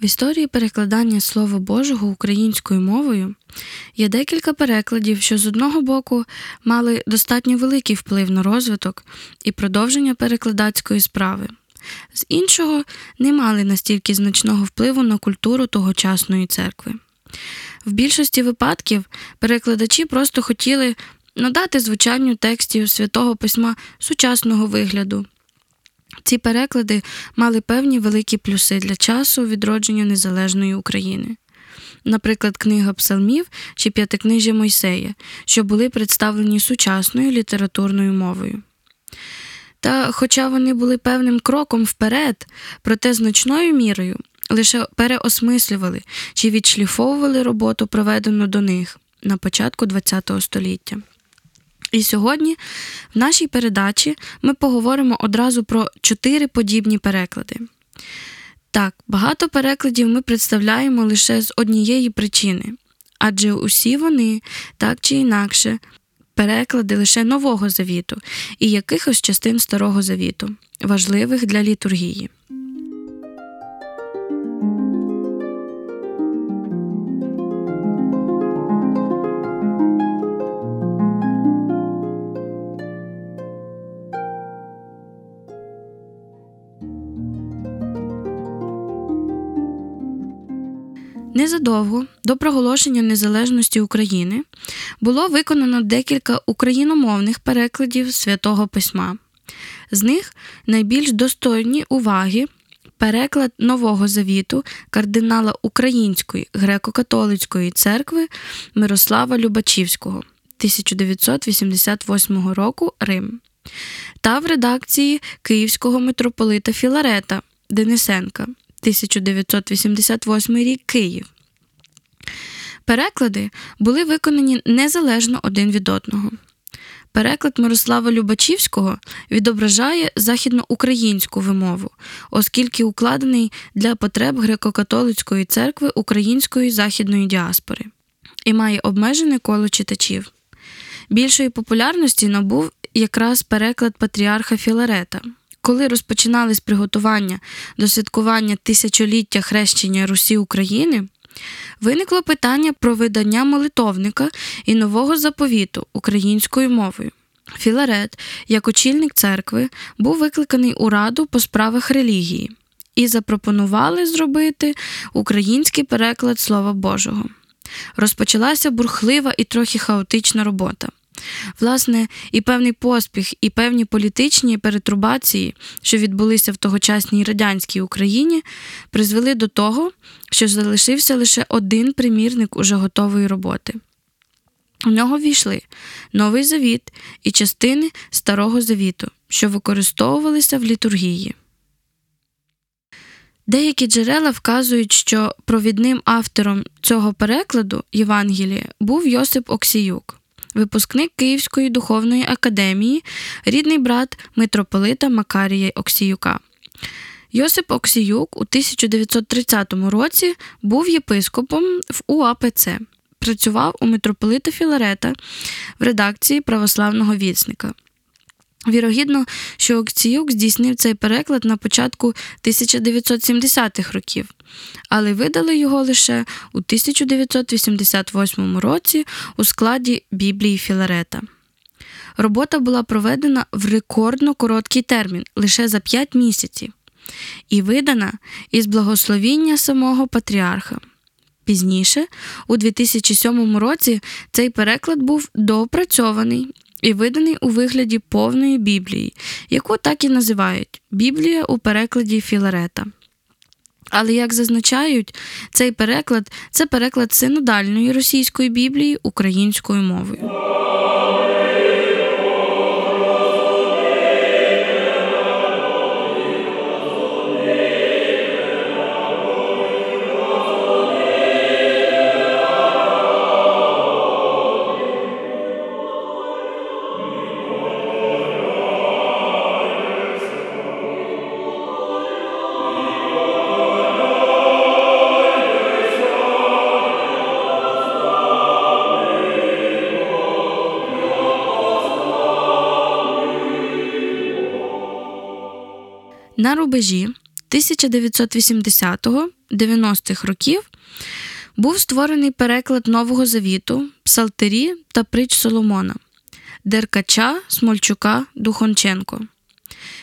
В історії перекладання Слова Божого українською мовою є декілька перекладів, що з одного боку мали достатньо великий вплив на розвиток і продовження перекладацької справи, з іншого не мали настільки значного впливу на культуру тогочасної церкви. В більшості випадків перекладачі просто хотіли надати звучанню текстів святого письма сучасного вигляду. Ці переклади мали певні великі плюси для часу відродження незалежної України. Наприклад, книга псалмів чи п'ятикнижжя Мойсея, що були представлені сучасною літературною мовою. Та, хоча вони були певним кроком вперед, проте значною мірою лише переосмислювали чи відшліфовували роботу, проведену до них на початку ХХ століття. І сьогодні в нашій передачі ми поговоримо одразу про чотири подібні переклади. Так, багато перекладів ми представляємо лише з однієї причини, адже усі вони, так чи інакше, переклади лише Нового Завіту і якихось частин Старого Завіту, важливих для літургії. Незадовго до проголошення незалежності України було виконано декілька україномовних перекладів святого письма. З них найбільш достойні уваги переклад Нового Завіту кардинала Української греко-католицької церкви Мирослава Любачівського 1988 року Рим та в редакції Київського митрополита Філарета Денисенка 1988 рік Київ. Переклади були виконані незалежно один від одного. Переклад Мирослава Любачівського відображає західноукраїнську вимову, оскільки укладений для потреб греко-католицької церкви української західної діаспори і має обмежене коло читачів. Більшої популярності набув якраз переклад патріарха Філарета. Коли розпочинались приготування до святкування тисячоліття хрещення Русі України, виникло питання про видання молитовника і нового заповіту українською мовою. Філарет, як очільник церкви, був викликаний у раду по справах релігії і запропонували зробити український переклад Слова Божого. Розпочалася бурхлива і трохи хаотична робота. Власне, і певний поспіх, і певні політичні перетрубації, що відбулися в тогочасній радянській Україні, призвели до того, що залишився лише один примірник уже готової роботи. У нього війшли Новий Завіт і частини Старого Завіту, що використовувалися в літургії. Деякі джерела вказують, що провідним автором цього перекладу Євангелія був Йосип Оксіюк випускник Київської духовної академії, рідний брат митрополита Макарія Оксіюка. Йосип Оксіюк у 1930 році був єпископом в УАПЦ. Працював у митрополита Філарета в редакції православного вісника. Вірогідно, що Окціюк здійснив цей переклад на початку 1970-х років, але видали його лише у 1988 році у складі Біблії Філарета. Робота була проведена в рекордно короткий термін лише за 5 місяців, і видана із благословіння самого патріарха. Пізніше, у 2007 році, цей переклад був доопрацьований і виданий у вигляді повної Біблії, яку так і називають Біблія у перекладі Філарета. Але, як зазначають, цей переклад це переклад синодальної російської біблії українською мовою. На рубежі 1980-90-х років був створений переклад Нового Завіту, Псалтирі та притч Соломона, Деркача, Смольчука, Духонченко.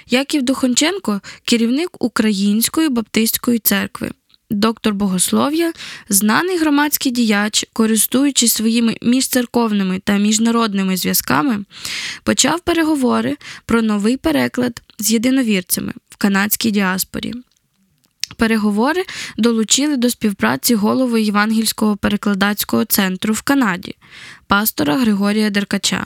Яків Духонченко керівник Української Баптистської церкви, доктор богослов'я, знаний громадський діяч, користуючись своїми міжцерковними та міжнародними зв'язками, почав переговори про новий переклад з єдиновірцями канадській діаспорі. Переговори долучили до співпраці голови Євангельського перекладацького центру в Канаді, пастора Григорія Деркача.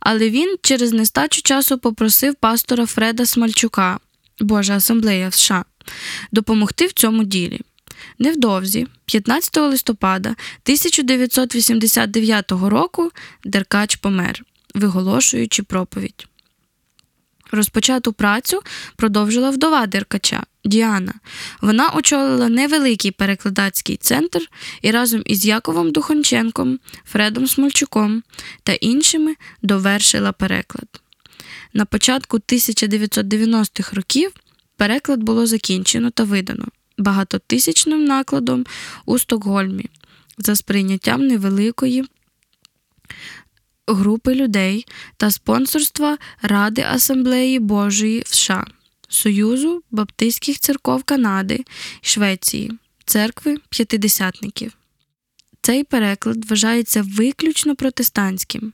Але він через нестачу часу попросив пастора Фреда Смальчука, Божа асамблея США, допомогти в цьому ділі. Невдовзі, 15 листопада 1989 року, Деркач помер, виголошуючи проповідь. Розпочату працю продовжила вдова Деркача Діана. Вона очолила невеликий перекладацький центр і разом із Яковом Духонченком, Фредом Смольчуком та іншими довершила переклад. На початку 1990-х років переклад було закінчено та видано багатотисячним накладом у Стокгольмі за сприйняттям невеликої групи людей та спонсорства Ради Асамблеї Божої в США, Союзу Баптистських церков Канади і Швеції, церкви п'ятидесятників. Цей переклад вважається виключно протестантським,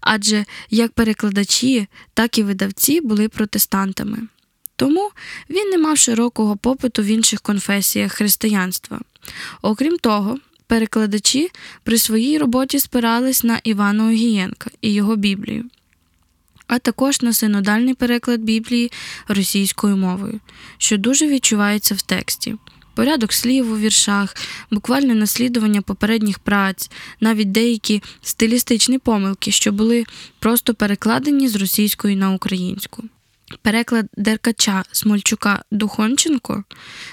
адже як перекладачі, так і видавці були протестантами. Тому він не мав широкого попиту в інших конфесіях християнства. Окрім того, перекладачі при своїй роботі спирались на Івана Огієнка і його Біблію, а також на синодальний переклад Біблії російською мовою, що дуже відчувається в тексті. Порядок слів у віршах, буквальне наслідування попередніх праць, навіть деякі стилістичні помилки, що були просто перекладені з російської на українську. Переклад Деркача Смольчука Духонченко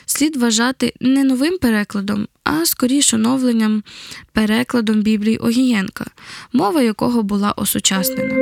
слід вважати не новим перекладом, а скоріше оновленням перекладом Біблії Огієнка, мова якого була осучаснена.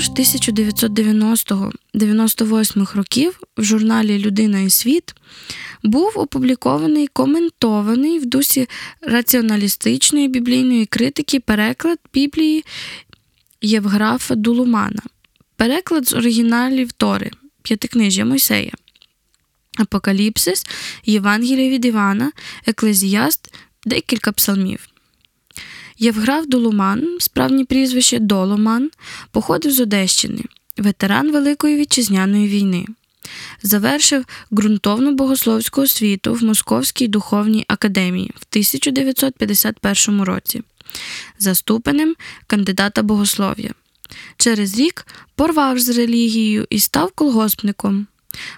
Впродовж 1990-98 років в журналі Людина і світ був опублікований коментований в дусі раціоналістичної біблійної критики переклад Біблії Євграфа Дулумана, переклад з оригіналів Тори, п'ятикнижжя Мойсея, Апокаліпсис, Євангелія від Івана, Еклезіаст, декілька псалмів. Євграф Доломан, справні прізвище Доломан, походив з Одещини, ветеран Великої Вітчизняної війни. Завершив ґрунтовну богословську освіту в Московській духовній академії в 1951 році, за ступенем кандидата богослов'я. Через рік порвав з релігією і став колгоспником.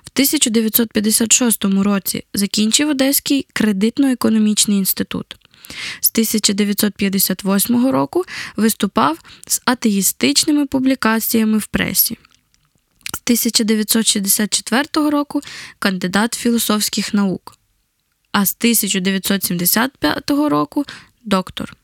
В 1956 році закінчив Одеський кредитно-економічний інститут. З 1958 року виступав з атеїстичними публікаціями в пресі. З 1964 року кандидат філософських наук, а з 1975 року доктор.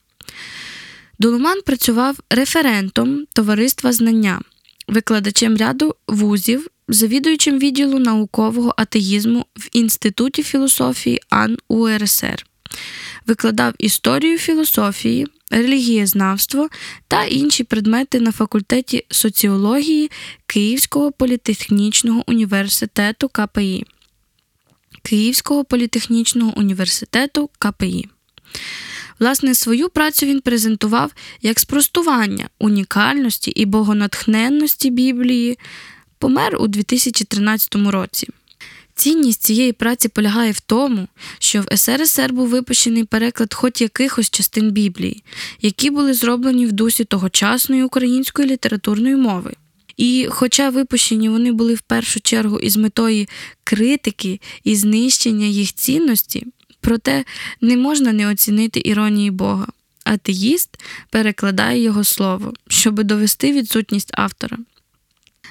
Долуман працював референтом товариства знання, викладачем ряду вузів, завідуючим відділу наукового атеїзму в Інституті філософії АН УРСР викладав історію філософії, релігієзнавство та інші предмети на факультеті соціології Київського політехнічного університету КПІ. Київського політехнічного університету КПІ. Власне, свою працю він презентував як спростування унікальності і богонатхненності Біблії, помер у 2013 році. Цінність цієї праці полягає в тому, що в СРСР був випущений переклад хоч якихось частин Біблії, які були зроблені в дусі тогочасної української літературної мови. І, хоча випущені вони були в першу чергу із метою критики і знищення їх цінності, проте не можна не оцінити іронії Бога. Атеїст перекладає його слово, щоби довести відсутність автора.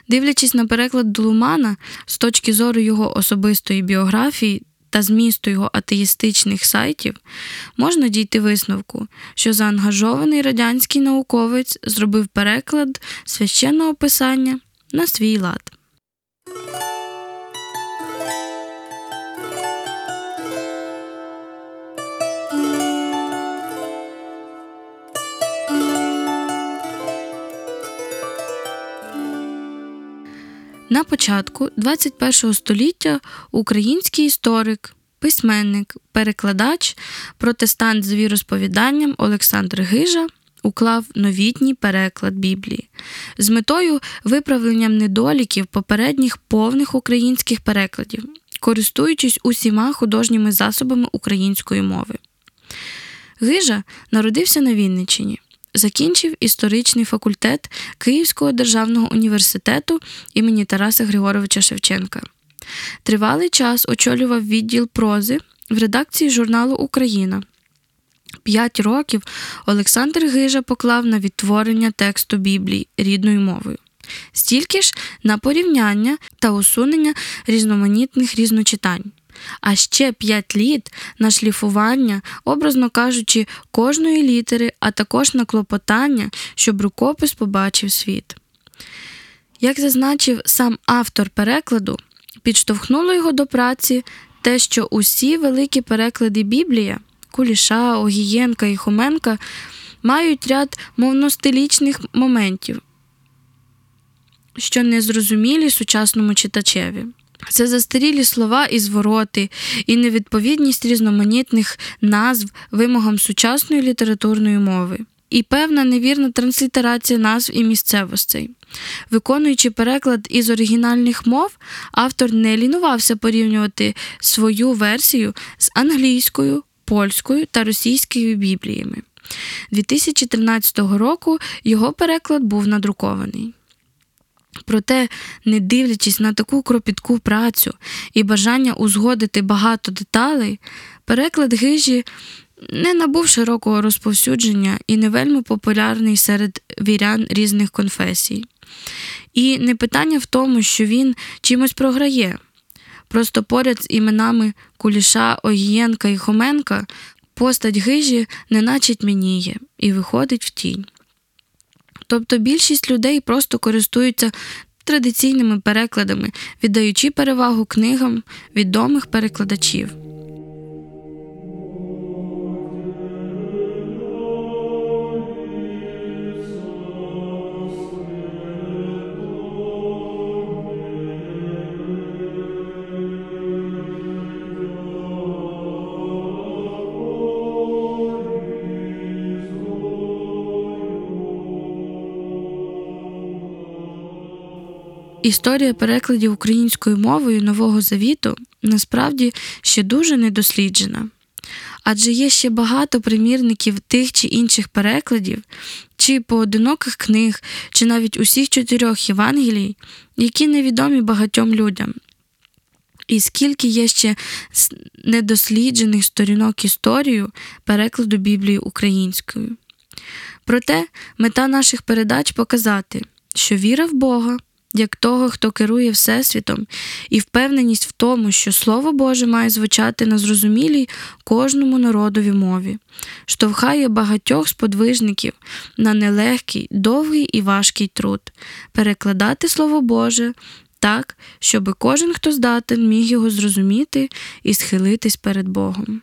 Дивлячись на переклад Долумана з точки зору його особистої біографії та змісту його атеїстичних сайтів, можна дійти висновку, що заангажований радянський науковець зробив переклад священного писання на свій лад. На початку 21 століття український історик, письменник, перекладач, протестант з віросповіданням Олександр Гижа уклав новітній переклад Біблії з метою виправленням недоліків попередніх повних українських перекладів, користуючись усіма художніми засобами української мови. Гижа народився на Вінниччині. Закінчив історичний факультет Київського державного університету імені Тараса Григоровича Шевченка. Тривалий час очолював відділ прози в редакції журналу Україна. П'ять років Олександр Гижа поклав на відтворення тексту Біблії рідною мовою, стільки ж на порівняння та усунення різноманітних різночитань а ще п'ять літ на шліфування, образно кажучи, кожної літери, а також на клопотання, щоб рукопис побачив світ. Як зазначив сам автор перекладу, підштовхнуло його до праці те, що усі великі переклади Біблія Куліша, Огієнка і Хоменка мають ряд мовностилічних моментів, що незрозумілі сучасному читачеві. Це застарілі слова і звороти, і невідповідність різноманітних назв вимогам сучасної літературної мови, і певна невірна транслітерація назв і місцевостей. Виконуючи переклад із оригінальних мов, автор не лінувався порівнювати свою версію з англійською, польською та російською бібліями. 2013 року його переклад був надрукований. Проте, не дивлячись на таку кропітку працю і бажання узгодити багато деталей, переклад гижі не набув широкого розповсюдження і не вельми популярний серед вірян різних конфесій. І не питання в тому, що він чимось програє. Просто поряд з іменами Куліша, Огієнка і Хоменка постать гижі неначе тьмяніє і виходить в тінь. Тобто більшість людей просто користуються традиційними перекладами, віддаючи перевагу книгам відомих перекладачів. Історія перекладів українською мовою Нового Завіту насправді ще дуже недосліджена. Адже є ще багато примірників тих чи інших перекладів, чи поодиноких книг, чи навіть усіх чотирьох Євангелій, які невідомі багатьом людям. І скільки є ще недосліджених сторінок історію перекладу Біблії українською. Проте мета наших передач показати, що віра в Бога як того, хто керує Всесвітом, і впевненість в тому, що Слово Боже має звучати на зрозумілій кожному народові мові, штовхає багатьох сподвижників на нелегкий, довгий і важкий труд, перекладати Слово Боже так, щоб кожен, хто здатен, міг його зрозуміти і схилитись перед Богом.